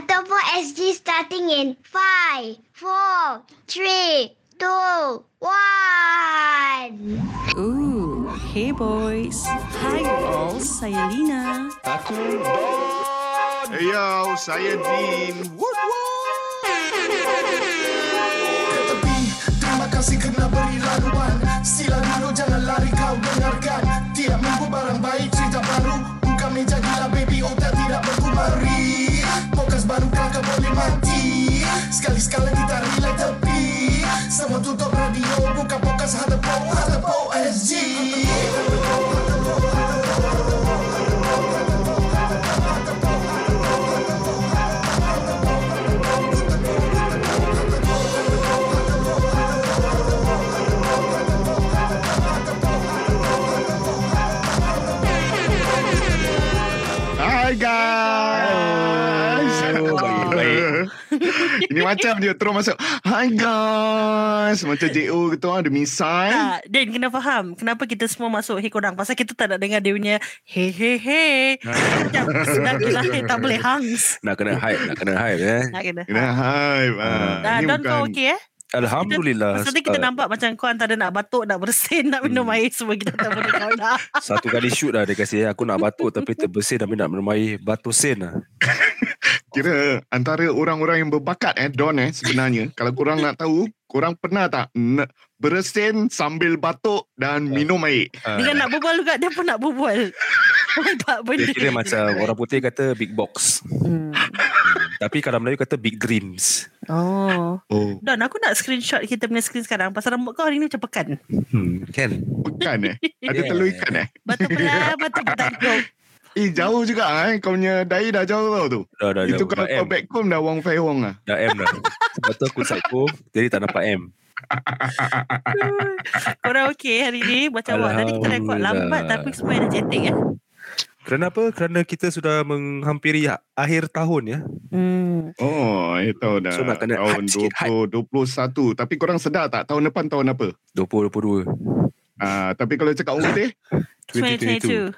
Ataupun SG starting in 5, 4, 3, 2, 1. Ooh, hey boys. Hi all, saya Lina. Aku Don. Hey yo, saya Dean. Woot Terima kasih kerana beri laluan Sila dulu jangan lari kau dengarkan Tiap minggu barang baik cerita baru Buka meja Sekali-sekala kita relay tepi. Semua tutup radio Buka podcast Hadapo Hadapo SG Hai Ini macam dia terus masuk. Hai guys. Macam JO gitu ada misai. Tak, Dan kena faham Kenapa kita semua masuk Hey korang Pasal kita tak nak dengar dia punya Hey hey hey Macam sedap gila hey, Tak boleh hangs Nak kena hype, nak kena hype eh. Nak kena Kena hype. Ah, Dah, ini Don bukan- kau okey eh Alhamdulillah. Pasal tadi kita Uh, nampak Macam kau antara nak batuk Nak bersin Nak minum Hmm. air Semua kita tak boleh kau nak Satu kali shoot lah dia kasi Aku nak batuk tapi terbersih tapi nak minum air batu sen lah. Kira antara orang-orang yang berbakat eh Don eh sebenarnya kalau korang nak tahu korang pernah tak n- bersin sambil batuk dan minum air. Dia kan nak berbual juga Dia pun nak berbual Nampak benda Dia kira macam orang putih kata big box. hmm. Tapi kalau Melayu kata big dreams. Oh Oh, Don aku nak screenshot Kita punya screen sekarang Pasal rambut kau hari ni macam pekan Hmm, kan? bukan eh? Ada Yeah. telur ikan eh? Batu belah Batu bertanggung Eh jauh juga eh kau punya dai dah jauh tau tu. Dah, dah, Itu dah, kalau dah kau back home dah Wong Fei Hong lah. Dah M dah. Sebab tu aku psycho, jadi tak nampak M. Korang okey hari ni Macam awak Tadi kita rekod lambat. Tapi semua energetic ya Kenapa? Kerana kita sudah menghampiri ha- akhir tahun ya. hmm. Oh, itu dah So, nak kena tahun hype sikit, 2021. Tapi korang sedar tak tahun depan tahun apa? 2022. Ah, tapi kalau cakap orang putih, 2022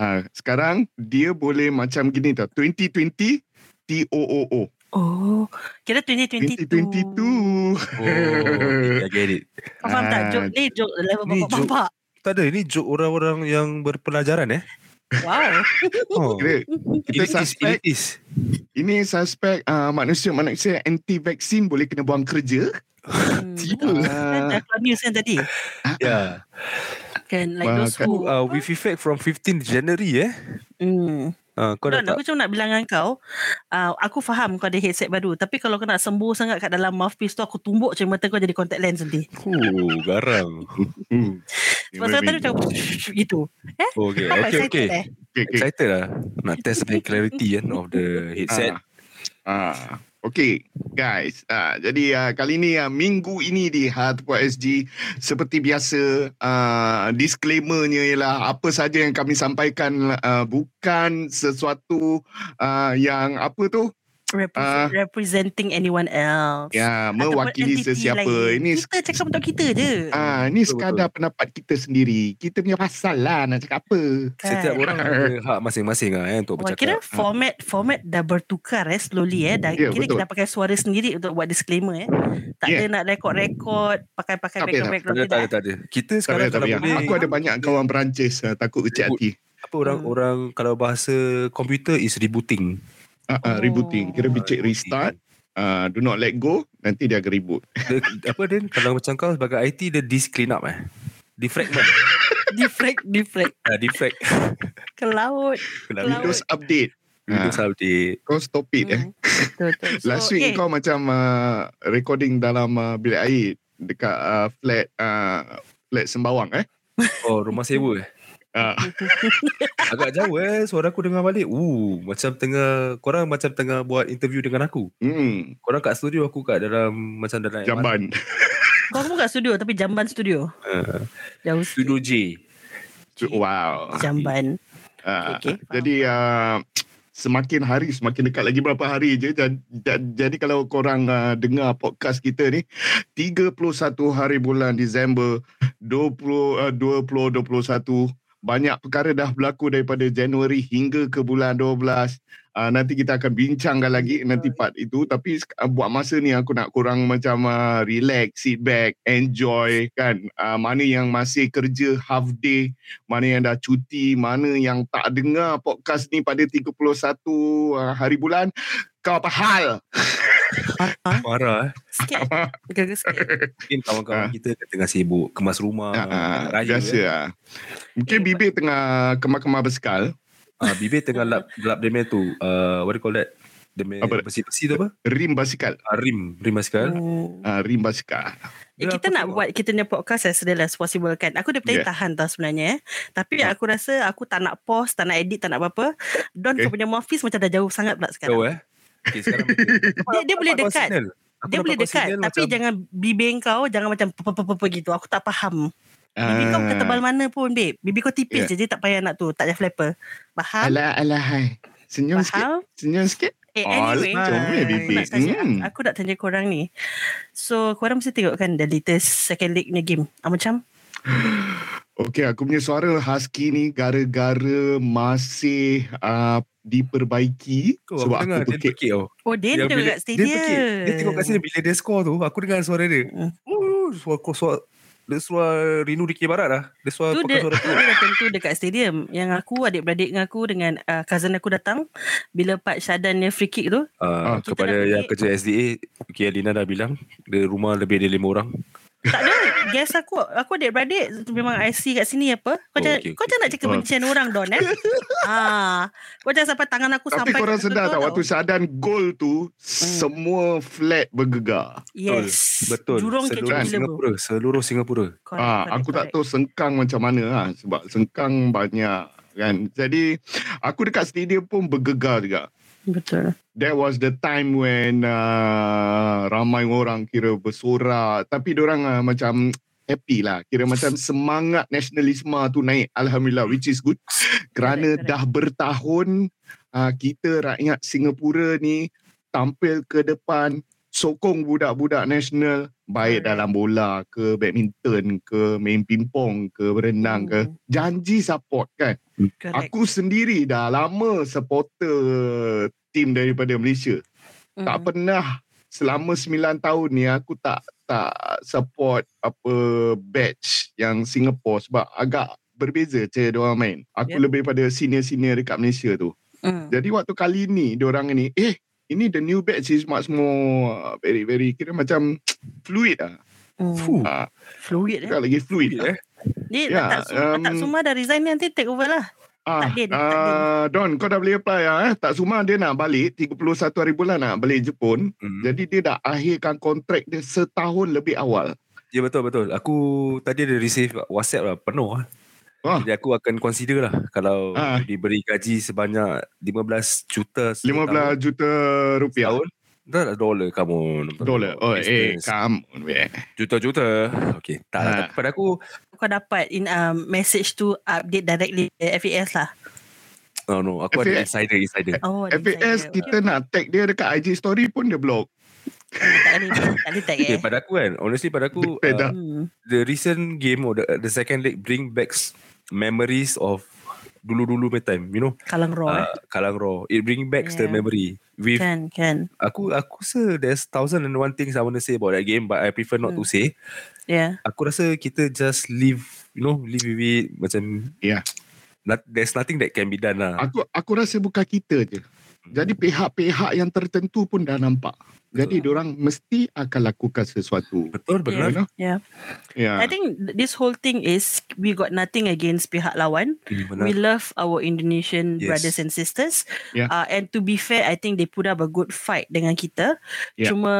ah, sekarang dia boleh macam gini tau. 2020 TOOO. Oh Kira 2022 2022. Oh, I get it. Kau faham tak Ah, Joke ni joke level bapak-bapak Tak ada, ini joke orang-orang yang berpelajaran eh. Wow Oh. Kira kita suspek elitis. ini suspek uh, manusia-manusia anti vaksin boleh kena buang kerja. hmm. Tiba. Kan dah news kan tadi Ya. Kan like Wah, those kan- who Uh, with effect from 15 January eh. hmm. Uh, kau Don, tak aku cuma nak bilang dengan kau uh, Aku faham kau ada headset baru Tapi kalau kau nak sembuh sangat kat dalam mouthpiece tu Aku tumbuk je mata kau jadi contact lens nanti Huh, garang. Hmm. Sebab saya tadi macam gitu Eh? Okay, Kau okay, excited okay. eh? Okay, okay. Excited lah nak test the clarity kan of the headset. Ah. Ah. Okay guys. Ah, Jadi ah, kali ni ah, Minggu ini di Hard.sg Seperti biasa ah, Disclaimernya ialah Apa saja yang kami sampaikan ah, Bukan sesuatu ah, Yang apa tu Represent, representing anyone else Ya Ataupun Mewakili sesiapa lain. Ini Kita cakap untuk kita je ah, Ini Betul, sekadar pendapat kita sendiri Kita punya pasal lah Nak cakap apa Setiap Kan? orang ada hak masing-masing lah eh, untuk Wah, kira bercakap. format format dah bertukar eh slowly eh. Dah, Ya, kira betul. kita pakai suara sendiri untuk buat disclaimer eh. Tak Ya. ada nak rekod-rekod pakai-pakai Tak background Tak tak ada, tidak. tak ada. Kita Tak sekarang tak kalau payah. boleh Aku ada banyak kawan Perancis ah, Takut kecil hati apa orang-orang kalau bahasa komputer is rebooting. Ah, Oh. Rebooting Kira bicik rebooting. restart ah, Do not let go Nanti dia akan reboot Dia, apa dia kalau macam kau sebagai IT dia disk clean up eh. Defragment. Defrag, defrag ah, defrag. ke laut. Windows update Windows Ah. update. Kau stop it eh Hmm, Betul, betul. So, Last week eh, kau macam uh, recording dalam uh, bilik air dekat uh, flat uh, flat Sembawang eh. Oh, rumah sewa eh. Uh, Agak jauh eh suara aku dengar balik. Uh, macam tengah korang macam tengah buat interview dengan aku. hmm, Korang kat studio aku kat dalam macam dalam jamban. Kau pun kat studio tapi jamban studio. Uh, Jauh studio J. wow. jamban. Uh, Okay, okay, faham. jadi uh, semakin hari semakin dekat lagi berapa hari je jadi, jadi kalau korang uh, dengar podcast kita ni 31 hari bulan Disember 20 uh, 2021 banyak perkara dah berlaku daripada Januari hingga ke bulan 12. Uh, nanti kita akan bincangkan lagi nanti part itu tapi uh, buat masa ni aku nak kurang macam uh, relax, sit back, enjoy kan. Uh, mana yang masih kerja half day, mana yang dah cuti, mana yang tak dengar podcast ni pada 31 uh, hari bulan. Kau apa hal? Ha? Marah eh. Sikit. Gagal sikit. Mungkin kawan-kawan Ah. kita tengah sibuk kemas rumah. Uh, raya. biasa lah. Mungkin bibir tengah kemar-kemar bersekal. Ah, bibir tengah lap lap dia punya tu. Uh, what do you call that? Dia Apa? besi-besi tu apa? Rim basikal. Ah, rim. Rim basikal. Oh. Uh, rim basikal. Eh, Bila kita nak tengok- buat kita punya podcast as real as possible kan. Aku dah Yeah. tahan tau sebenarnya. eh. Tapi Ah. aku rasa aku tak nak pause, tak nak edit, tak nak apa-apa. Don Okay. kau punya office macam dah jauh sangat pula sekarang. eh. Okay, sekarang Dia, dia boleh dekat. Dia boleh dekat. Tapi jangan bibir kau jangan macam apa-apa gitu. Aku tak faham. Bibir kau bukan Ah. tebal mana pun, babe. Bibir kau tipis Yeah. je. Dia tak payah nak tu. Tak payah flapper. Faham? Alah, alah, hai. Senyum sikit. Faham? Senyum sikit. Eh, Oh, anyway. comel aku bibir. nak tanya, Hmm. aku nak tanya korang ni. So, korang mesti tengok kan the latest second league ni game. Ah, macam? Okey, aku punya suara husky ni gara-gara masih uh, diperbaiki Kau sebab aku dengar aku dia pekik. pekik tau. Oh, dia Yang tengok bila- kat stadium. Dia pekik. Dia tengok kat sini bila dia score tu, aku dengar suara dia. Oh, suara suara dia suara Rinu Dikir Barat lah. Dia suara Tu pakai dia, suara tu dia dah tentu dekat stadium. Yang aku, adik-beradik dengan aku dengan uh, cousin aku datang. Bila Pak Syadan ni free kick tu. Uh, kepada yang kerja SDA, okay, Alina dah bilang, dia rumah lebih dari lima orang. Tak ada. Guess aku. Aku adik-beradik memang IC kat sini apa. Kau Oh, jangan, okay, kau okay. jangan nak cakap Oh. kebencian orang Don eh. ah, Kau jangan sampai tangan aku Tapi sampai korang kat sedar betul tak waktu Sadan gol tu semua flat bergegar. Yes. Betul. Jurong seluruh bro. Singapura. Seluruh Singapura. Correct, Ah, correct, aku tak tahu sengkang macam mana lah sebab sengkang banyak kan. Jadi aku dekat stadium pun bergegar juga. Betul. That was the time when uh, ramai orang kira bersorak tapi orang uh, macam happy lah. Kira macam semangat nasionalisme tu naik alhamdulillah which is good. Kerana Correct, dah bertahun uh, kita rakyat Singapura ni tampil ke depan sokong budak-budak nasional baik Correct. dalam bola ke badminton ke main pingpong ke berenang ke Hmm. janji support kan Correct. Aku sendiri dah lama supporter tim daripada Malaysia. Mm. Tak pernah selama 9 tahun ni aku tak tak support apa batch yang Singapore sebab agak berbeza cara dia orang main. Aku Yep. lebih pada senior-senior dekat Malaysia tu. Mm. Jadi waktu kali ni dia orang ni eh ini the new batch is much more uh, very very kira macam fluid ah. Mm. Fuh. Ah, Fluid eh. lagi fluid Fluid, lah. eh. Ni Ya, tak, Suma, tak um, Suma dah resign ni nanti take over lah. Ah, Takdin, ah, Don, kau dah boleh apply ah, eh? Tak Suma dia nak balik 31 hari bulan nak balik Jepun. Hmm. Jadi dia dah akhirkan kontrak dia setahun lebih awal. Ya betul betul. Aku tadi ada receive WhatsApp lah penuh lah. Wah. Jadi aku akan consider lah kalau Ah. diberi gaji sebanyak 15 juta 15 juta rupiah. tahun. Dah lah dolar kamu. Dolar. Oh, eh, weh. Juta-juta. Okay. Tak lah. Ha. Tapi pada aku, Kau dapat in um, message tu update directly FAS lah. no, no. Aku ada FAS. insider, insider. Oh, ada FAS insider. kita nak tag dia dekat IG story pun dia block. Oh, tak boleh, tak boleh tag Okay, eh. pada aku kan, honestly pada aku, uh, the recent game or the, the second leg bring back memories of dulu-dulu my time, you know, Kalang Raw eh. uh, Kalang Raw. It bring back the Yeah. memory. With Kan, kan. aku aku rasa there's thousand and one things I want to say about that game but I prefer not to Hmm. say. Yeah. Aku rasa kita just live, you know, live with it macam Yeah. not, there's nothing that can be done lah. Aku aku rasa bukan kita je. Jadi pihak-pihak yang tertentu pun dah nampak. Jadi diorang mesti akan lakukan sesuatu. Betul. You know? Yeah. Yeah. I think th- this whole thing is we got nothing against pihak lawan. Hmm, benar. We love our Indonesian Yes. brothers and sisters. Yeah. Uh, and to be fair, I think they put up a good fight dengan kita. Yeah. Cuma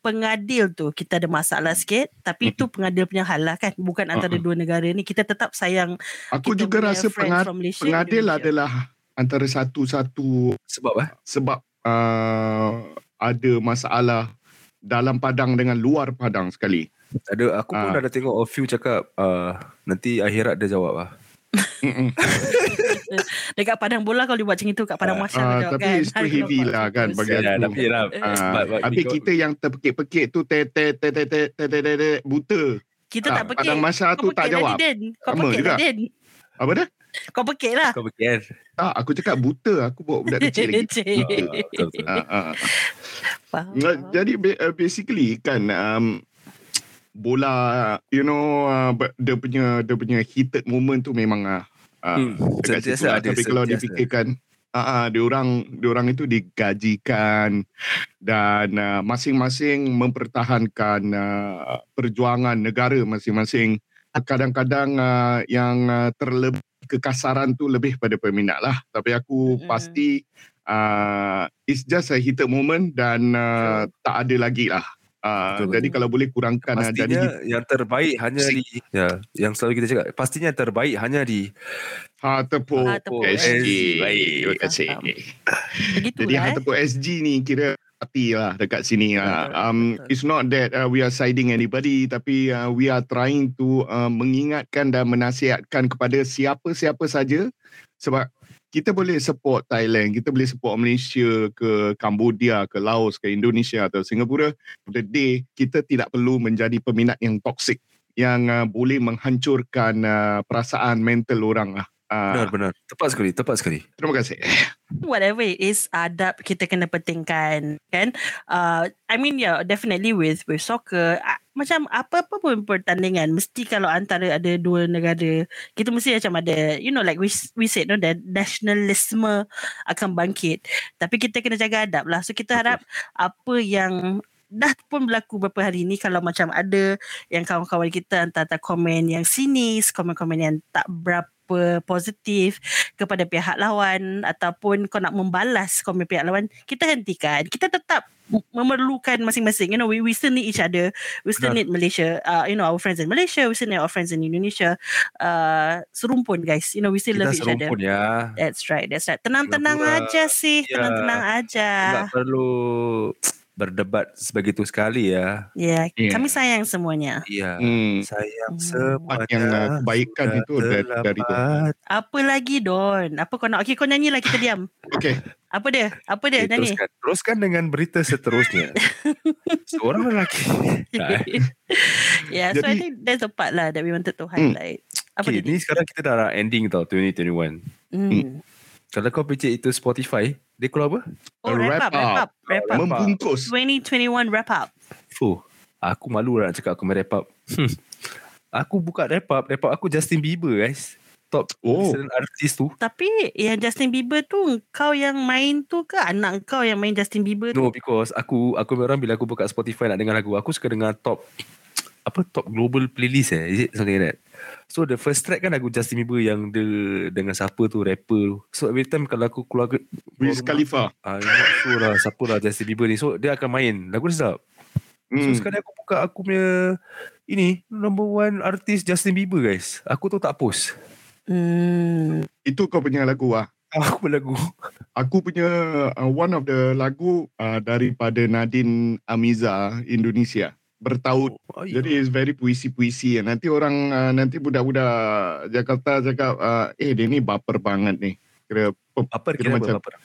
pengadil tu kita ada masalah sikit. Tapi itu pengadil punya hal lah kan. Bukan antara Uh-uh. dua negara ni. Kita tetap sayang Aku kita juga punya rasa pengad, pengadil Indonesia. adalah antara satu-satu Sebab eh? sebab uh, ada masalah dalam padang dengan luar padang sekali. Ada aku pun Ah. ada tengok a few cakap uh, nanti akhirat dia jawab lah. Dekat padang bola kalau dia buat macam itu kat padang masyar ah, jawab tapi kan. it's heavy lah kan tu. bagi Ya, aku. tapi lah. Ah, but- but Habis we got- kita yang terpekik-pekik tu te te te te te te te te te buta. Kita tak pekik. padang masyar tu tak jawab. Din. Kau pekik Din. Apa dah? Kau pekik lah. Kau pergi kan? Tak, aku cakap buta. Aku bawa budak kecil lagi. Ah. Ah, ah. Faham. Uh, jadi ba- uh, basically kan um, bola you know uh, dia punya dia punya heated moment tu memang uh, uh, Hmm, dekat situ lah. ada, tapi kalau sentiasa. dipikirkan ah uh, dia orang dia orang itu digajikan dan uh, masing-masing mempertahankan uh, perjuangan negara masing-masing kadang-kadang uh, yang uh, terlebih kekasaran tu lebih pada peminat lah tapi aku Mm-mm. pasti uh, it's just a heated moment dan uh, tak ada lagi lah uh, Betul, jadi kalau boleh kurangkan uh, jadi Pastinya yang terbaik hanya di ya, yang selalu kita cakap pastinya yang terbaik hanya di Ha tepuk Ha Tepuk SG. SG. Baik, terima kasih. Jadi Begitulah Ha eh. SG ni kira hati lah dekat sini lah. Um, it's not that uh, we are siding anybody tapi uh, we are trying to uh, mengingatkan dan menasihatkan kepada siapa-siapa saja sebab kita boleh support Thailand, kita boleh support Malaysia ke Cambodia, ke Laos, ke Indonesia atau Singapura. The day kita tidak perlu menjadi peminat yang toksik yang uh, boleh menghancurkan uh, perasaan mental orang lah. benar Uh, benar tepat sekali tepat sekali terima kasih. Whatever it is adab kita kena pentingkan kan? Uh, I mean yeah definitely with with soccer. Uh, macam apa-apa pun pertandingan mesti kalau antara ada dua negara kita mesti macam ada you know like we we said no that nationalisme akan bangkit. Tapi kita kena jaga adab lah. So kita harap apa yang dah pun berlaku beberapa hari ni kalau macam ada yang kawan-kawan kita hantar-hantar komen yang sinis komen-komen yang tak berapa positif kepada pihak lawan ataupun kau nak membalas komen pihak lawan kita hentikan. Kita tetap memerlukan masing-masing. You know we, we still need each other. We still Benar. need Malaysia uh, you know our friends in Malaysia. We still need our friends in Indonesia. Uh, serumpun guys. You know we still kita love each other. serumpun ya. That's right. That's right. Tenang-tenang aja sih ya. tenang-tenang aja. Tak perlu berdebat sebegitu sekali ya ya Yeah. kami sayang semuanya iya Hmm. sayang Hmm. semuanya yang, uh, kebaikan itu dari- dari terlambat. apa lagi Don apa kau nak okay kau nyanyi lah kita diam Okay. apa dia apa dia Okay, nyanyi teruskan, teruskan dengan berita seterusnya seorang lelaki eh. yeah, so I Jadi- think that's the part lah that we wanted to highlight. Apa okay, dia? ni sekarang kita dah ending tau 2021 Hmm. kalau kau picit itu Spotify dia keluar apa? Oh, wrap up, wrap up, wrap up. Membungkus. 2021 wrap up. Fuh, aku malu lah nak cakap aku main wrap up. Hmm. Aku buka wrap up, wrap up aku Justin Bieber guys. Top Oh. artis tu. Tapi yang Justin Bieber tu kau yang main tu ke anak kau yang main Justin Bieber tu? No, because aku aku orang bila aku buka Spotify nak dengar lagu, aku suka dengar top apa top global playlist eh is it? Something like that. So the first track kan lagu Justin Bieber yang dia dengan siapa tu rapper tu. So every time kalau aku keluar ke Wiz Khalifa. ah I'm not sure lah siapa lah Justin Bieber ni. So dia akan main. Lagu dia sedap. So Hmm. sekali aku buka aku punya ini number one artis Justin Bieber guys. Aku tu tak post. Hmm. Itu kau punya lagu ah. aku lagu. Aku punya uh, one of the lagu uh, daripada Nadine Amiza Indonesia bertaut. oh, ya. Jadi it's very puisi-puisi. Nanti orang uh, nanti budak-budak Jakarta cakap uh, eh dia ni baper banget ni. Kira pe- apa Kira kira macam- apa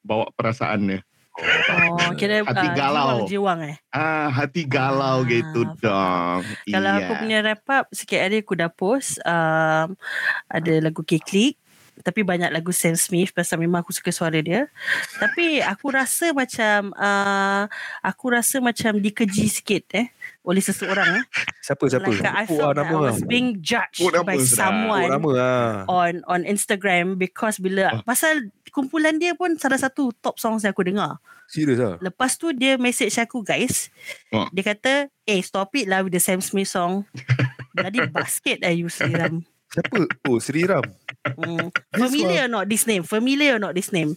bawa perasaan dia. Oh, kira Hati ah, galau. jiwang-jiwang eh. Ah hati galau Ah, gitu dong. Kalau Iya. aku punya wrap up sikit hari aku dah post um, ada lagu K-Click tapi banyak lagu Sam Smith pasal memang aku suka suara dia. Tapi aku rasa macam uh, aku rasa macam dikeji sikit eh oleh seseorang eh. siapa siapa Like I Oh, felt that I nama was being judged Oh, nama by oh, someone nama ah on on Instagram because bila Ah. pasal kumpulan dia pun salah satu top songs yang aku dengar. serius ah Lepas tu dia message aku guys. Ah. Dia kata, "Eh stop it lah with the Sam Smith song." Jadi basket lah you Sriram. Siapa oh Sri Ram Hmm. Familiar or not this name? Familiar or not this name?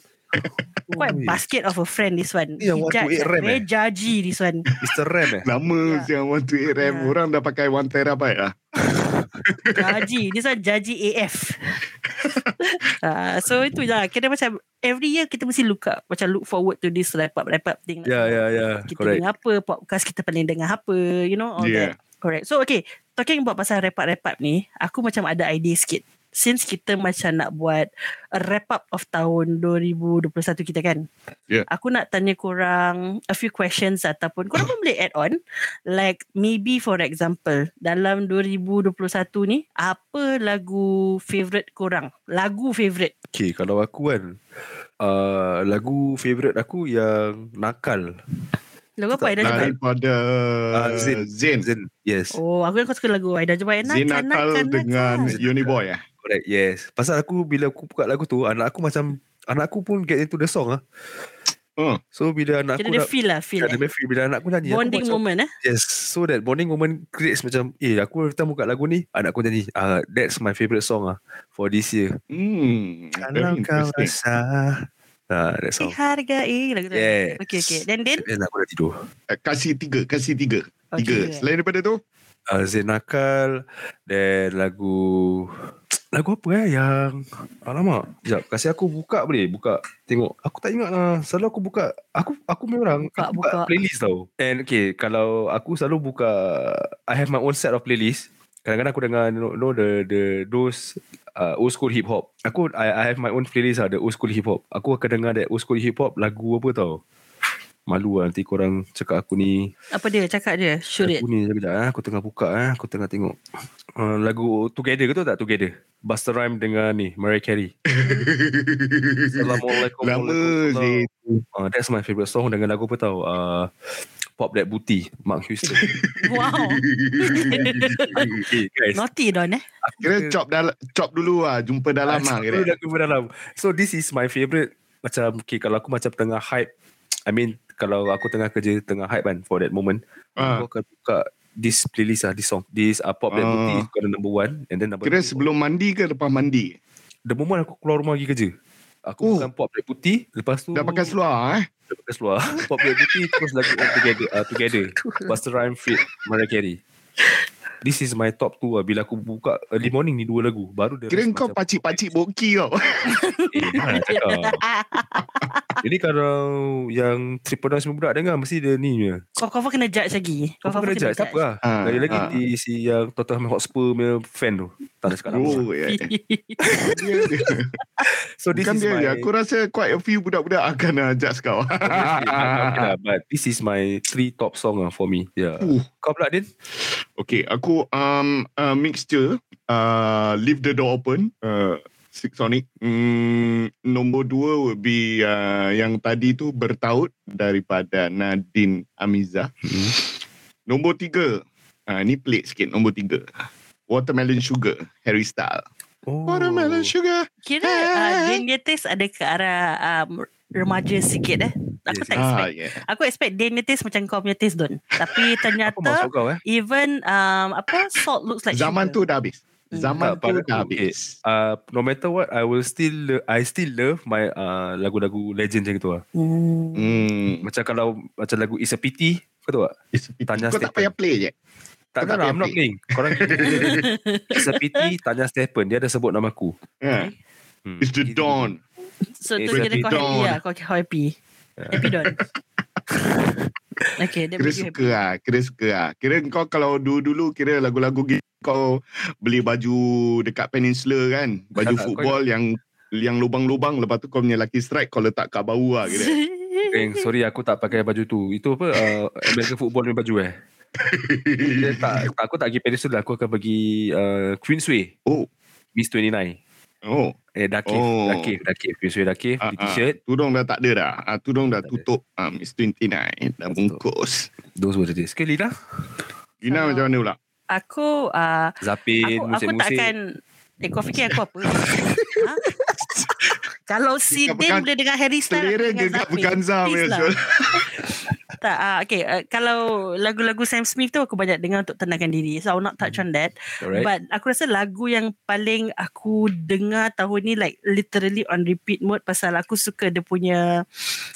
Quite Oh, basket of a friend this one. Ni yang He 128 judge, RAM Very eh? judgy this one. Mr. Ram eh Nama Ya. yeah. yang 128 RAM Ya. Orang dah pakai 1 terabyte lah Judgy. This one judgy AF. uh, so itu je lah. Kira macam every year kita mesti look up. Macam look forward to this wrap up, wrap up thing. ya ya ya kita correct dengar apa podcast kita paling dengar apa you know all Yeah. that correct so okay talking about pasal repat-repat ni aku macam ada idea sikit since kita macam nak buat a wrap up of tahun 2021 kita kan. Yeah. Aku nak tanya korang a few questions ataupun korang pun boleh add on. Like maybe for example, dalam 2021 ni, apa lagu favourite korang? Lagu favourite. Okay, kalau aku kan, uh, lagu favourite aku yang Nakal. Lagu apa Aida Jebat? Daripada Ah, Zain. Zain. Zen, yes. Oh, aku yang suka lagu Aida Jebat. Nakal, Nakal nakal. dengan Uniboy eh. Correct, yes. Pasal aku bila aku buka lagu tu, anak aku macam anak aku pun get into the song ah. Oh. So bila anak Jadi aku dia dah feel lah, feel ada lah. feel bila anak aku nyanyi Bonding aku macam, moment eh. Yes, so that bonding moment creates macam eh aku time buka lagu ni anak aku nyanyi. Ah that's my favourite song ah for this year. Hmm. Kalau kau rasa Ah, that song. Dihargai lagu tu. Yes. Okay, okay. Then, then. Then aku dah tidur. Eh, Kasih tiga, kasih tiga. Okay. Tiga. Selain daripada tu, Uh, Zain Nakal Then lagu Lagu apa eh yang Alamak Sekejap Kasih aku buka boleh Buka Tengok Aku tak ingat lah Selalu aku buka Aku aku memang Buka, aku buka. playlist tau And okay Kalau aku selalu buka I have my own set of playlist Kadang-kadang aku dengar you know, know the the those uh, old school hip hop. Aku I, I have my own playlist lah the old school hip hop. Aku akan dengar that old school hip hop lagu apa tau. Malu lah nanti korang cakap aku ni Apa dia? Cakap dia. Shoot it. Aku ni sekejap eh. Aku tengah buka eh. Aku tengah tengok. Uh, lagu Together ke tu tak? Together. Buster Rhyme dengan ni. Mariah Carey. Assalamualaikum. lama. Zain. Uh, that's my favourite song dengan lagu apa tau? Uh, Pop That Booty. Mark Houston. Wow. okay guys. Naughty Don eh. Kira chop, dal- chop dulu lah. Jumpa dalam lah. Ah, Kira. lagu dalam. So this is my favourite. Macam okay, kalau aku macam tengah hype. I mean kalau aku tengah kerja tengah hype kan for that moment. Ah. Aku akan buka this playlist lah, this song. This uh, Pop That Ah. Booty is number one. And then number Kira two, sebelum mandi ke lepas mandi? The moment aku keluar rumah pergi kerja. Aku Oh. oh. bukan pop black putih. Lepas tu Dah pakai seluar eh? Dah pakai seluar. pop black putih terus lagu all together. Uh, together. Buster Rhyme fit Mariah Carey. This is my top two lah. Bila aku buka early morning ni dua lagu. Baru dia Kira kau macam, pacik-pacik boki kau. Eh, mana nak cakap. Jadi kalau yang Triple Noise budak dengar mesti dia ni punya. Kau cover kena judge lagi. Kau kena judge. Tak apa lah. Ah, Lagi-lagi ah. di si yang Tottenham Hotspur punya fan tu. Tak cakap nama. Oh, ya. Ya. So this Bukan is dia my... je. Aku rasa quite a few budak-budak akan uh, judge kau. okay lah, but this is my three top song lah for me. Yeah. Uh. Kau pula Din? Okay, aku um uh, mixture uh, leave the door open. Uh, Six Sonic. Mm, nombor dua would be uh, yang tadi tu bertaut daripada Nadine Amiza. Hmm. Nombor tiga. Uh, ni pelik sikit. Nombor tiga. Watermelon Sugar. Harry Style. Oh. Watermelon Sugar. Kira uh, Dane Yates ada ke arah um, remaja sikit eh. Aku Yes. tak Ah, expect. yeah. Aku expect Dane Yates macam kau punya taste Don. Tapi ternyata kau eh. even um, apa salt looks like Zaman tu sugar. dah habis. Hmm. Zaman Tak, tu pada dah aku, okay. habis. Uh, no matter what, I will still I still love my uh, lagu-lagu legend macam tu lah. Hmm. Hmm. Macam kalau macam lagu It's a Pity, kau tahu tak? Tanya Kau tak payah play je. Tak, tak tak, I'm not playing. Korang Pity, Tanya Stephen. Dia ada sebut nama aku. Yeah. Hmm. It's the dawn. So tu It's kira happy kau happy dawn. lah. Kau happy. Happy Don. okay, that Kira suka happy. lah. Kira suka lah. Kira kau kalau dulu-dulu kira lagu-lagu gitu kau beli baju dekat Peninsula kan. Baju Tak, tak, football yang yang lubang-lubang lepas tu kau punya lucky strike kau letak kat bau lah kira. Eh, sorry aku tak pakai baju tu. Itu apa? Uh, American football punya baju eh. Dia tak, tak, aku tak pergi Peninsula. Aku akan pergi uh, Queensway. Oh. Miss 29. oh. Eh, Dakif. Oh. Dakif. Dakif. Queensway Dakif. Di ah. t-shirt. Tudung dah tak ada dah. Ah, tudung dah Tak tutup. Ah, Miss 29. Dah Betul. bungkus. Those were the days. Sekali dah. Gina Kalau- macam mana pula? Aku uh, Zapin. aku, aku Musik-musik. takkan Eh kau fikir aku apa ha? Kalau si bukan boleh dengar Harry Styles Selera Zapin. berganza punya lah. Tak uh, Okay uh, Kalau lagu-lagu Sam Smith tu Aku banyak dengar Untuk tenangkan diri. So I will not touch on that. Alright. But aku rasa lagu yang paling Aku dengar tahun ni Like literally on repeat mode Pasal aku suka dia punya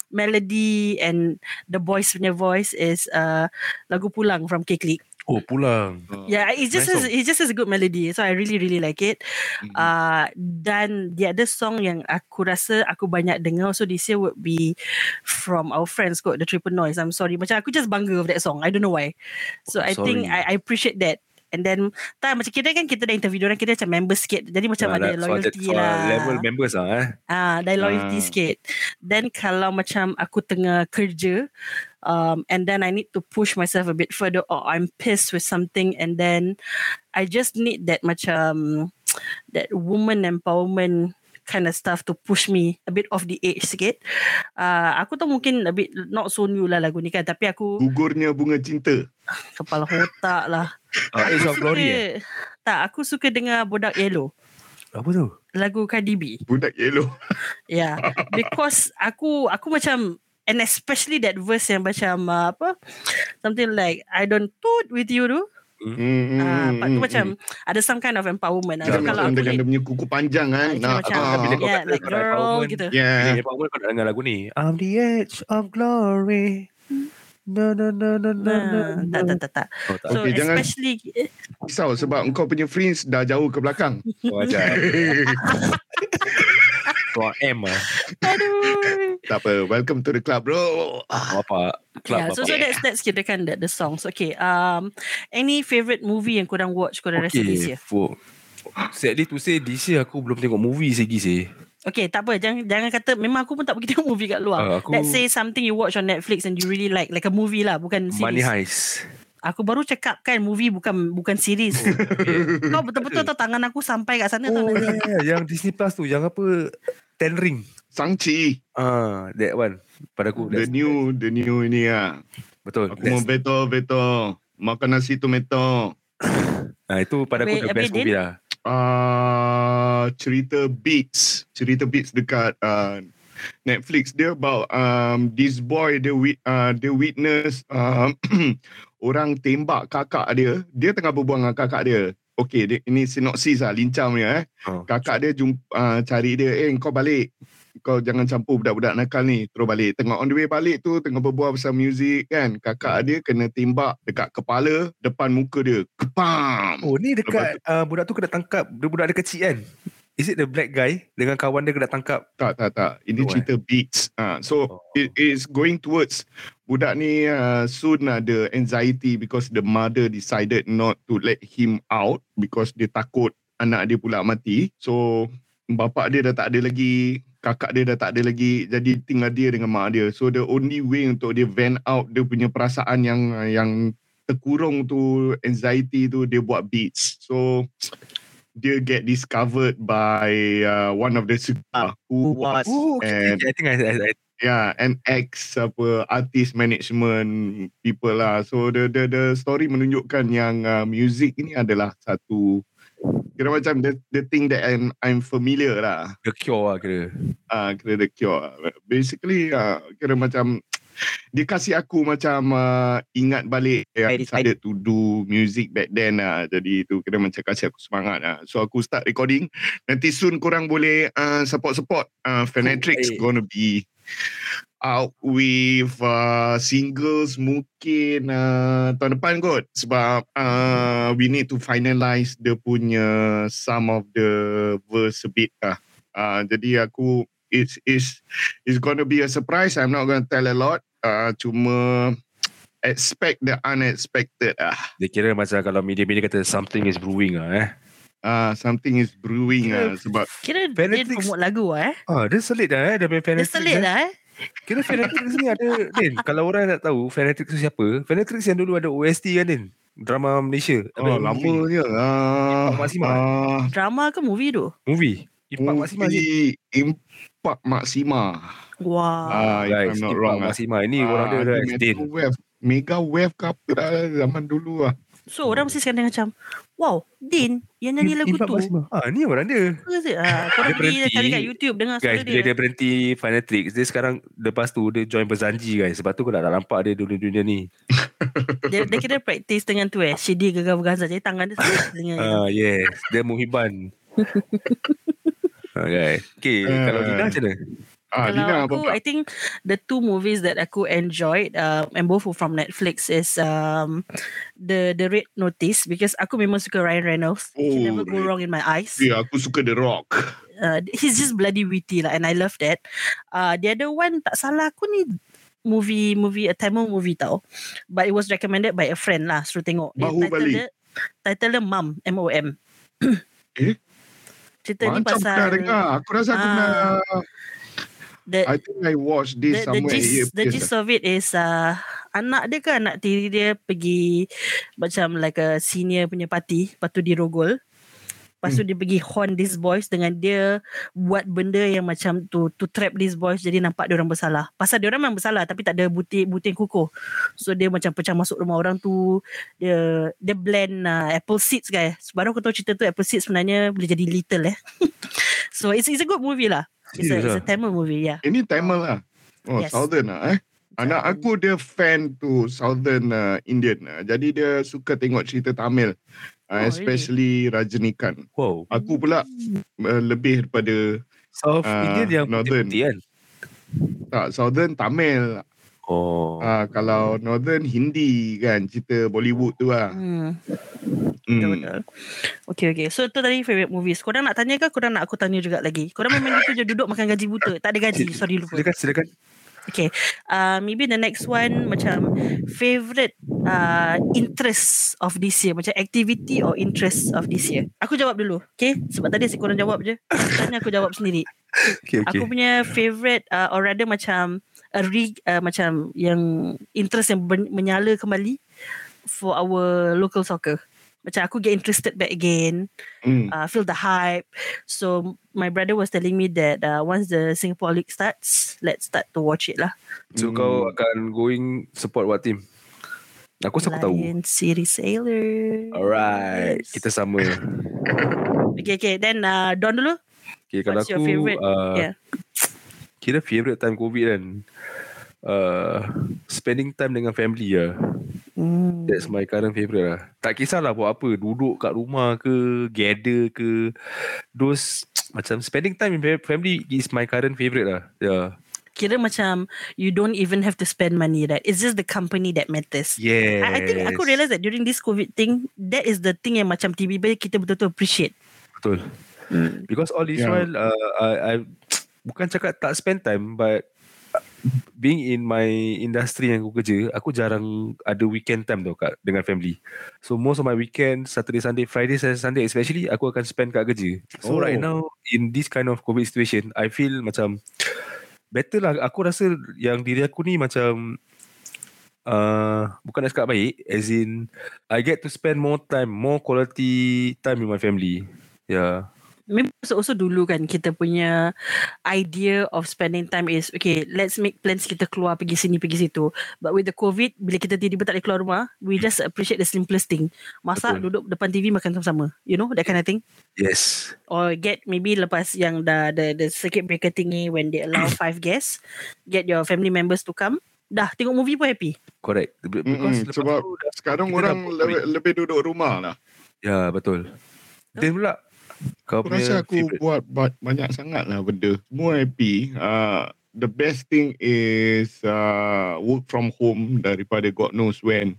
Melody And the boys punya voice Is uh, Lagu Pulang from K-Click Oh, pulang. Yeah, it's just Nice as, it's just as a good melody. So I really really like it. Mhm. Uh, dan the other song yang aku rasa aku banyak dengar so this year would be from our friends kot, The Triple Noise. I'm sorry. Macam aku just bangga of that song. I don't know why. So I think Sorry. I, I appreciate that. And then tak macam kita kan kita dah interview orang kita macam member sikit. Jadi macam Ah, ada that- loyalty for lah. level members lah eh. Ah, dah loyalty Ah. sikit. Then kalau macam aku tengah kerja um, and then I need to push myself a bit further or I'm pissed with something and then I just need that macam that woman empowerment kind of stuff to push me a bit off the edge sikit. Uh, aku tahu mungkin a bit not so new lah lagu ni kan tapi aku Gugurnya bunga cinta. kepala otak lah. Ah, Age of Glory eh? Tak, aku suka dengar Bodak Yellow. Apa tu? Lagu Cardi B. Budak yellow. Yeah, because aku aku macam and especially that verse yang macam uh, apa something like I don't toot with you tu. Hmm, Ah, hmm, part tu hmm, macam ada some kind of empowerment. lah. So, Jangan kalau macam aku dengan dia punya kuku panjang kan. ah, Nak, macam ah, bila kau yeah, like kau girl empowerment, gitu. Yeah. Apa kau nak dengar lagu ni? I'm the edge of glory. No no no no no no. Nah, tak tak tak tak. Oh, tak. So Okay, jangan- especially Risau sebab engkau punya friends dah jauh ke belakang. Kau ajar. Kau M lah. Tak apa. Welcome to the club bro. Bapak. Club Yeah, so so that's that's kira kan that the songs. Okay, um any favorite movie yang korang watch korang rasa this Okay. year? For, sadly to say, this year aku belum tengok movie lagi sih. Okay, tak apa. Jangan jangan kata memang aku pun tak pergi tengok movie kat luar. Ah, aku- Let's say something you watch on Netflix and you really like, like a movie lah, bukan series. Money Heist. Aku baru cakap kan movie bukan bukan series. Kau betul-betul tahu tangan aku sampai kat sana Oh, tau. yeah, yeah. yang Disney Plus tu, yang apa? Ten Ring. Sangchi. Ah, that one. Pada aku, The that's, new, the new ini ah. betul. Aku mau beto beto. Makan nasi tomato. ah, itu pada aku the best movie lah. uh, cerita Beats, cerita Beats dekat uh, Netflix dia about um, this boy dia wi- uh, dia witness um, orang tembak kakak dia. Dia tengah berbual dengan kakak dia. Okay, dia, ini sinopsis lah, lincah punya eh. Oh. Kakak dia jumpa, uh, cari dia, eh kau balik. Kau jangan campur budak-budak nakal ni. Terus balik. Tengok on the way balik tu, tengah berbual pasal muzik kan. Kakak dia kena tembak dekat kepala, depan muka dia. Kepam! Oh, ni dekat uh, budak tu kena tangkap. Dia budak dia kecil kan? Is it the black guy dengan kawan dia kena tangkap? Tak, tak, tak. Ini Oh, eh. cerita beats. Uh, so, Oh. it is going towards budak ni uh, soon ada anxiety because the mother decided not to let him out because dia takut anak dia pula mati. So, bapak dia dah tak ada lagi, kakak dia dah tak ada lagi. Jadi, tinggal dia dengan mak dia. So, the only way untuk dia vent out dia punya perasaan yang yang terkurung tu, anxiety tu, dia buat beats. So, dia get discovered by uh, one of the suka who was Oh, okay. and. I think I, I, I yeah an ex apa artist management people lah so the the the story menunjukkan yang uh, music ini adalah satu kira macam the the thing that I'm I'm familiar lah the cure lah kira. uh, kira the cure basically uh, kira macam dia kasih aku macam uh, ingat balik yang I decided to do music back then lah. Jadi itu kira macam kasih aku semangat lah. So aku start recording. Nanti soon korang boleh uh, support-support. Uh, Fanatrix baik. gonna be out with uh, singles mungkin uh, tahun depan kot. Sebab uh, we need to finalize the punya some of the verse a bit lah. Uh, jadi aku it's is it's gonna be a surprise. I'm not gonna tell a lot. Uh, cuma expect the unexpected ah. Dia kira macam kalau media-media kata something is brewing lah eh. Ah, something is brewing ah sebab Kira dia Fanatics- promote lagu lah eh. Ah, dia selit dah eh. Dia main Dia selit eh. lah eh. Kira Fanatrix ni ada, Din. Kalau orang nak tahu Fanatrix tu siapa, Fanatrix yang dulu ada OST kan, Din? Drama Malaysia. oh, lamanya ah, Impak Maksima. ah, Drama ke movie tu? Movie. Impak Maksima Impak Maksima. Wah. Ah, if Guys, I'm not Impak wrong. Maksima. Ini Ah, orang dia dah Din. Wave. Mega Wave ke apa dah zaman dulu lah. So orang mesti sekarang macam Wow Din Yang nyanyi lagu tu. Ah, ni orang dia. Apa? Ah, korang Dia pergi cari kat YouTube Dengar suara Guys, bila dia dia berhenti Fanatrix, dia sekarang lepas tu dia join Berzanji guys. Sebab tu kau tak nak nampak dia dunia-dunia ni. dia, dia kira praktis dengan tu eh CD gegar-gegar saja Tangan dia dengan Ah, yes. Dia Muhiban. Okay. Okay, Ah. kalau Dina macam mana? Ah, Kalau Dina apa aku, pula? I think the two movies that aku enjoyed, um, and both were from Netflix, is um, the the Red Notice because aku memang suka Ryan Reynolds. He Oh, never go wrong in my eyes. Ya, aku suka The Rock. Uh, he's just bloody witty lah, and I love that. Uh, the other one tak salah aku ni movie movie a Tamil movie tau, but it was recommended by a friend lah. Suruh tengok. Dia Bahubali. title dia Title dia Mom, M-O-M. Eh? Cerita ni Macam pasal pernah dengar. Aku rasa aku Ah. pernah the, I think I watched the, this the somewhere. gist, It the gist of it is uh, anak dia ke anak tiri dia pergi macam like a senior punya party lepas tu dia rogol. Lepas tu dia pergi horn these boys dengan dia buat benda yang macam tu to trap these boys. Jadi nampak dia orang bersalah. Pasal dia orang memang bersalah tapi tak ada bukti yang kukuh. So dia macam pecah masuk rumah orang tu. Dia dia blend uh, apple seeds guys. Baru aku tahu cerita tu apple seeds sebenarnya boleh jadi little eh. So it's, it's a good movie lah it's a, it's a Serious Tamil movie yeah Ini Tamil lah. Oh, Yes. Southern lah eh. Anak aku dia fan to Southern uh, Indian. Uh, jadi dia suka tengok cerita Tamil. Uh, Oh, especially Rajinikan. Wow. Aku pula uh, lebih daripada South Ah, Indian yang Northern. kan? tak Southern Tamil. Oh. Uh, kalau Northern Hindi kan cerita Bollywood tu lah. Hmm. Hmm. Betul betul. Okay okay. So tu tadi favorite movies. Korang nak tanya ke korang nak aku tanya juga lagi? Korang memang gitu je duduk makan gaji buta. Tak ada gaji. Sorry lupa. Silakan, silakan. Okay. Uh, maybe the next one macam favorite uh, interest of this year. Macam activity or interest of this year. Aku jawab dulu. Okay. Sebab tadi asyik korang jawab je. Tanya aku jawab sendiri. Okay, okay. Aku punya favorite uh, or rather macam a re, uh, macam yang interest yang ben, menyala kembali for our local soccer. Macam aku get interested back again, Hmm. uh, feel the hype. So my brother was telling me that uh, once the Singapore League starts, let's start to watch it lah. So Hmm. kau akan going support what team? Aku rasa aku tahu. Lion City Sailor. Alright, kita sama. Okay, okay. Then uh, Don dulu. Okay, kalau What's your aku favourite? uh, Yeah. kira favourite time COVID kan. Uh, spending time dengan family lah. Hmm. That's my current favourite lah. Tak kisahlah buat apa. Duduk kat rumah ke, gather ke. Those macam spending time with family is my current favourite lah. Yeah. Kira macam you don't even have to spend money, right? It's just the company that matters. Yes. I, I think aku realise that during this COVID thing, that is the thing yang macam tiba-tiba kita betul-betul appreciate. Betul. Hmm. Because all this Yeah. while uh, I, I bukan cakap tak spend time but being in my industry yang aku kerja, aku jarang ada weekend time tau kat dengan family. So most of my weekend, Saturday, Sunday, Friday, Saturday, Sunday especially aku akan spend kat kerja. So Oh. right now in this kind of COVID situation, I feel macam better lah. Aku rasa yang diri aku ni macam uh, bukan nak cakap baik as in I get to spend more time, more quality time with my family. Yeah. Maybe also, also dulu kan kita punya idea of spending time is okay let's make plans kita keluar pergi sini pergi situ but with the covid bila kita tiba-tiba tak boleh keluar rumah we just appreciate the simplest thing masak Betul. duduk depan TV makan sama-sama you know that kind of thing Yes. or get maybe lepas yang dah the, the circuit breaker thingy when they allow five guests get your family members to come dah tengok movie pun happy Correct. Because lepas sebab tu dah, Sekarang orang lebih, lebih duduk rumah lah. ya betul. Then pula kau Aku rasa aku favourite. buat ba- banyak sangat lah benda. Semua happy. Uh, the best thing is uh, work from home daripada God knows when.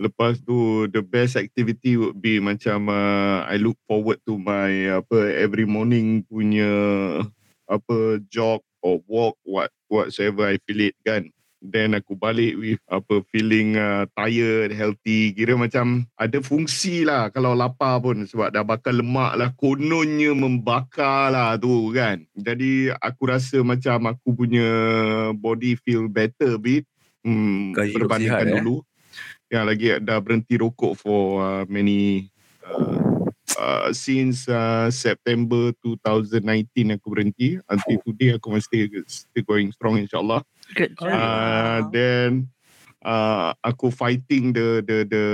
Lepas tu the best activity would be macam uh, I look forward to my apa every morning punya apa jog or walk what whatsoever I feel it kan. Then aku balik with apa feeling uh, tired, healthy. Kira macam ada fungsi lah kalau lapar pun sebab dah bakar lemak lah. Kononnya membakar lah tu kan. Jadi aku rasa macam aku punya body feel better a bit. Hmm, Kau berbandingkan sihat, eh? dulu. Yang lagi dah berhenti rokok for uh, many uh, uh, since uh, September 2019 aku berhenti until today aku masih still going strong insyaallah. good job Uh, then uh, aku fighting the the the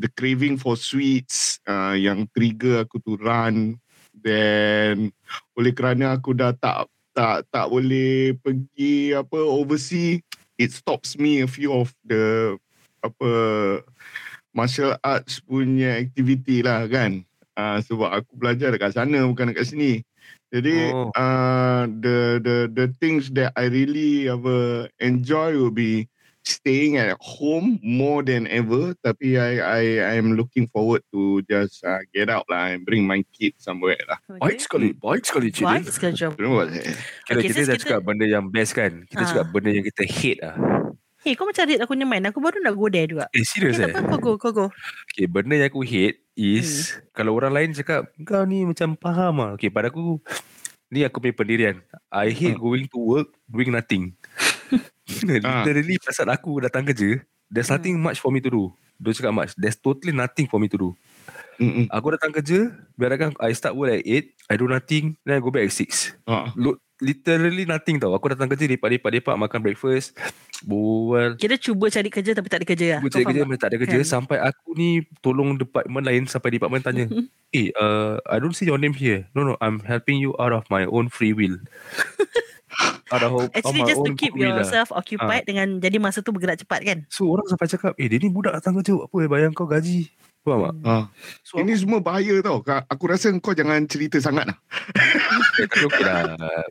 the craving for sweets uh, yang trigger aku to run. Then oleh kerana aku dah tak tak tak boleh pergi apa overseas, it stops me a few of the apa martial arts punya activity lah kan. Uh, sebab aku belajar dekat sana bukan dekat sini. Jadi Oh. uh, the the the things that I really apa enjoy will be staying at home more than ever. Tapi I I I'm looking forward to just uh, get out lah and bring my kids somewhere lah. Baik sekali, baik sekali Cik Baik sekali. Kira Okay, kita dah kita- cakap benda yang best kan. Kita Ah. cakap benda yang kita hate lah. Hey kau macam read aku punya mind. Aku baru nak go there juga. Eh serius Okay, eh? apa, kau go, kau go. Okay benda yang aku hate is Kalau orang lain cakap Kau ni macam faham lah Okay pada aku Ni aku punya pendirian. I hate going to work Doing nothing. Literally pasal aku datang kerja There's nothing much for me to do. Don't cakap much. There's totally nothing for me to do. Mm-mm. Aku datang kerja Biarkan I start work at 8 I do nothing Then I go back at 6 Ah. Look, Literally nothing tau Aku datang kerja Lepak-lepak-lepak Makan breakfast Berbual Kira cuba cari kerja tapi tak ada kerja lah. Kau cari kerja tak? Macam tak ada kerja Kan? Sampai aku ni Tolong department lain Sampai department tanya Eh uh, I don't see your name here No no I'm helping you Out of my own free will Out of, Actually my just to keep lah. yourself occupied dengan jadi masa tu bergerak cepat kan. So orang sampai cakap Eh dia ni budak datang kerja Apa eh bayang kau gaji Faham tak Ah. So Ini semua bahaya tau. Aku rasa kau jangan cerita sangat lah. Eh, tapi okey lah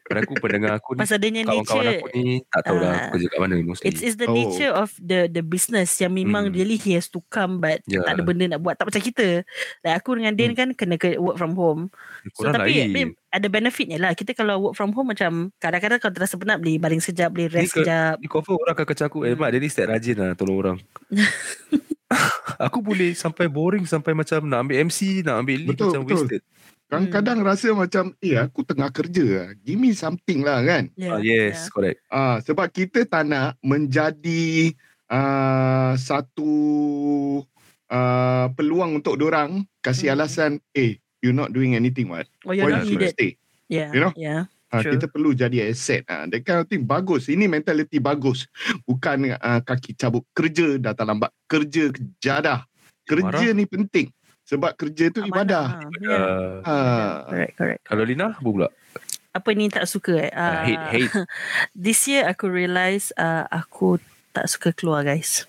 Pada aku pendengar aku ni Pasal dia Kawan-kawan nature aku ni Tak tahu lah Ah. Aku kerja kat mana mostly It's it's the Oh. nature of the the business yang memang Hmm. really he has to come but Ya. tak ada benda nak buat tak macam kita. Like aku dengan Din kan kena ke work from home. So Korang tapi lain babe, ada benefitnya lah. Kita kalau work from home macam kadang-kadang kalau terasa penat boleh baring sekejap, boleh rest ke- sekejap. Ni confirm orang akan kacau aku Eh Hmm. mak dia ni step rajin lah Tolong orang Aku boleh sampai boring Sampai macam nak ambil MC Nak ambil leave Betul, Macam betul. wasted Kadang-kadang rasa macam, eh aku tengah kerja lah. Give me something lah kan. Yeah, ah, Yes correct Ah, sebab kita tak nak menjadi ah, satu ah, peluang untuk orang kasih Hmm. alasan, eh, you're not doing anything what? Oh, you're Why not you needed. stay? Yeah, You know? yeah. Ah, True. kita perlu jadi asset. Ah, that kind of thing bagus. Ini mentality bagus. Bukan ah, kaki cabut kerja, datang lambat kerja, jadah. Kerja Marah. ni penting. Sebab kerja tu ibadah. Amanah. Yeah. uh, Ah. Correct, correct. Kalau Lina Apa pula Apa ni tak suka eh? uh, Uh, Hate hate This year aku realise uh, aku tak suka keluar guys.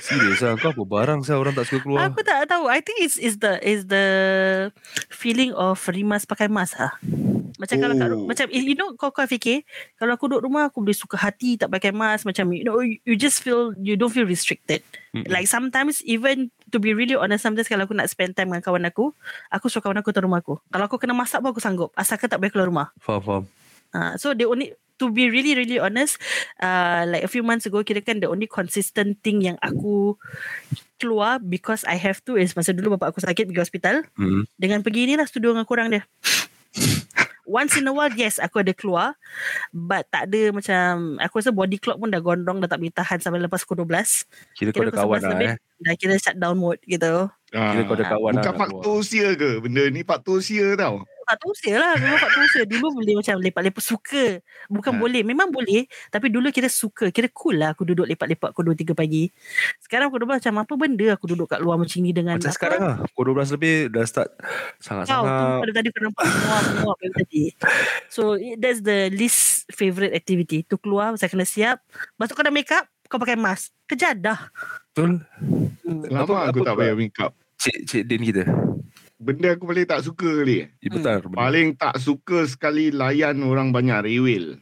Serius lah Kau apa barang saya Orang tak suka keluar Aku tak tahu. I think it's is the is the feeling of rimas pakai mask ah. Macam kalau kat, Oh. macam you know kau kau fikir kalau aku duduk rumah aku boleh suka hati tak pakai mask macam you know you, you just feel you don't feel restricted. Mm-mm. Like sometimes even to be really honest sometimes kalau aku nak spend time dengan kawan aku, aku suruh kawan aku tu rumah aku. Kalau aku kena masak pun aku sanggup asalkan tak boleh keluar rumah. Faham faham Uh, so the only to be really really honest, uh, like a few months ago kira kan the only consistent thing yang aku keluar because I have to is masa dulu bapak aku sakit pergi hospital hmm. dengan pergi ni lah studio dengan korang dia. Once in a while yes aku ada keluar but tak ada macam aku rasa body clock pun dah gondrong dah tak boleh tahan sampai lepas pukul 12. Kira kau ada pukul kawan 11 lah eh Dah kira shutdown mode gitu. Kira kau ada Ah, kawan lah Bukan faktor usia ke? Benda ni faktor usia tau. Faktor usia lah Memang faktor usia Dulu boleh macam lepak-lepak Suka. Bukan Ha. boleh Memang boleh Tapi dulu kira suka. Kira cool lah Aku duduk lepak-lepak Pukul 2-3 pagi. Sekarang aku dah macam Apa benda aku duduk kat luar macam ni Dengan Macam apa, sekarang lah Pukul 12 lebih Dah start Kau tu Sangat-sangat pada tadi kau nampak dari tadi. So that's the least favourite activity. To keluar Saya kena siap. Lepas tu kau dah make up Kau pakai mask. Kejadah Betul. Hmm. Lama Apa- aku apa tak payah make up. Cik, Cik Din kita Benda aku paling tak suka kali. Eh, betul Hmm. Paling tak suka sekali layan orang banyak rewel.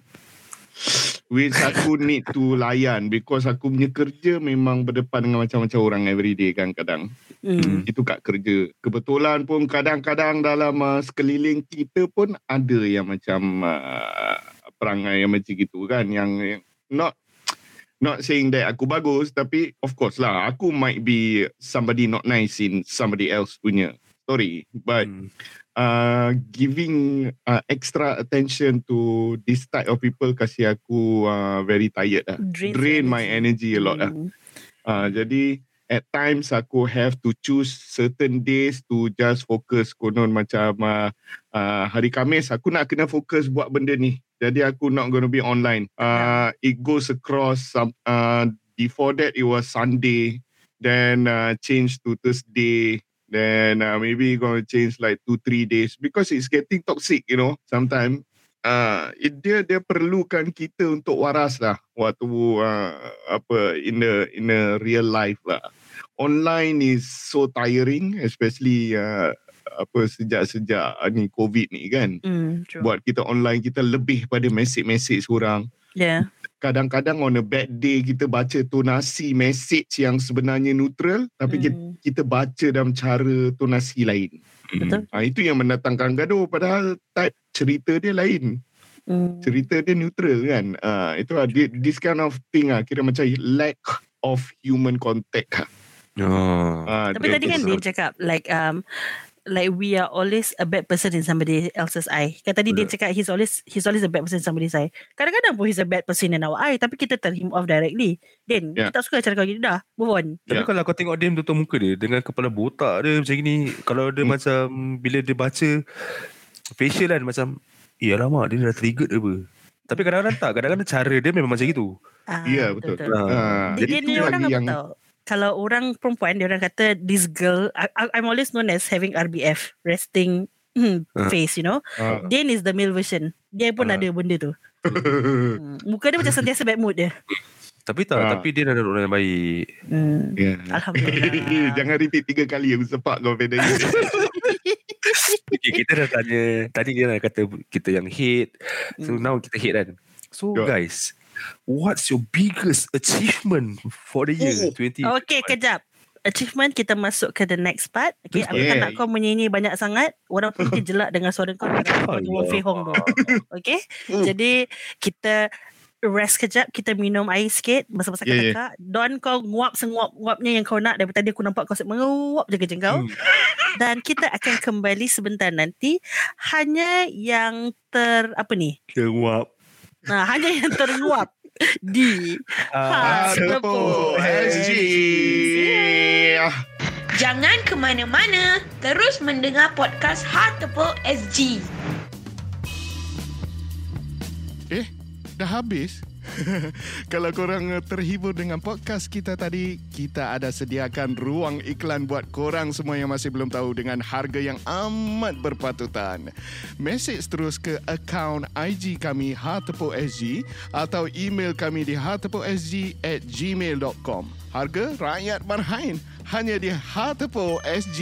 Which aku need to layan because aku punya kerja memang berdepan dengan macam-macam orang everyday kan kadang. Hmm. Itu kat kerja. Kebetulan pun kadang-kadang dalam uh, sekeliling kita pun ada yang macam uh, perangai yang macam gitu kan yang, yang not not saying that aku bagus tapi of course lah aku might be somebody not nice in somebody else punya story but Hmm. uh, giving uh, extra attention to this type of people kasih aku uh, very tired lah. Drain energy. my energy a lot lah. Hmm. Uh, jadi at times aku have to choose certain days to just focus konon macam uh, uh, hari Khamis aku nak kena fokus buat benda ni. Jadi aku not going to be online. Uh, it goes across some uh, before that it was Sunday then uh, change to Thursday then uh, maybe going to change like two three days. Because it's getting toxic you know sometimes uh, it, dia dia perlukan kita untuk waras lah. Waktu uh, apa in the in the real life lah. Online is so tiring especially uh, apa sejak-sejak uh, ni covid ni kan. Hmm, true. buat kita online kita lebih pada message-message orang. Yeah. Kadang-kadang on a bad day kita baca tonasi message yang sebenarnya neutral tapi kita, Hmm. kita baca dalam cara tonasi lain Betul. ha, itu yang mendatangkan gaduh padahal type cerita dia lain Hmm. cerita dia neutral kan. Uh, itu lah, di- this kind of thing ah kira macam lack of human contact. Oh. Ah, Tapi tadi kan dia cakap like um like we are always a bad person in somebody else's eye. Kan tadi dia cakap he's always he's always a bad person in somebody's eye. Kadang-kadang pun he's a bad person in our eye tapi kita turn him off directly. Then Yeah. kita tak suka cara kau gitu dah. Move on. Tapi Ya. kalau kau tengok dia tutup muka dia dengan kepala botak dia macam gini, kalau dia Hmm. macam bila dia baca facial kan macam eh alamak dia dah triggered apa. Tapi kadang-kadang tak, kadang-kadang cara dia memang macam gitu. Ah, Ya, betul. betul. Ah, Dia, jadi dia, tu dia orang lagi apa yang tau Kalau orang perempuan Dia orang kata This girl I, I'm always known as Having RBF Resting hmm, Ah. Face you know Ah. Din is the male version Dia pun Ah. ada benda tu hmm. Muka dia macam sentiasa bad mood dia Tapi tak, Ah. tapi dia adalah orang yang baik. hmm. Ya. Alhamdulillah Jangan repeat tiga kali aku sepak kau pada ni. Okay, kita dah tanya, tadi dia dah kata kita yang hate. So Hmm. now kita hate kan. So Ya. guys, what's your biggest achievement for the year Oh. 20? Okay kejap Achievement kita masuk ke the next part Okay aku tak Yeah. nak kau menyanyi banyak sangat Orang mungkin jelak dengan suara kau Dengan Allah. Fei Hong tu Okay Hmm. Jadi kita rest kejap kita minum air sikit masa-masa Yeah, yeah. kakak Don kau nguap senguap-nguapnya yang kau nak daripada tadi aku nampak kau asyik menguap je kerja kau Hmm. dan kita akan kembali sebentar nanti hanya yang ter apa ni Keruap. Nah, hanya yang terguap di Ah, Ha, Tepuk SG. Jangan ke mana-mana, terus mendengar podcast Heart Tepuk SG. Eh, dah habis? Kalau korang eh, terhibur dengan podcast kita tadi, kita ada sediakan ruang iklan buat korang semua yang masih belum tahu dengan harga yang amat berpatutan. Mesej terus ke akaun IG kami htepuk.sg atau email kami di htepuk.sg at gmail.com. Harga rakyat marhain hanya di htepuk.sg.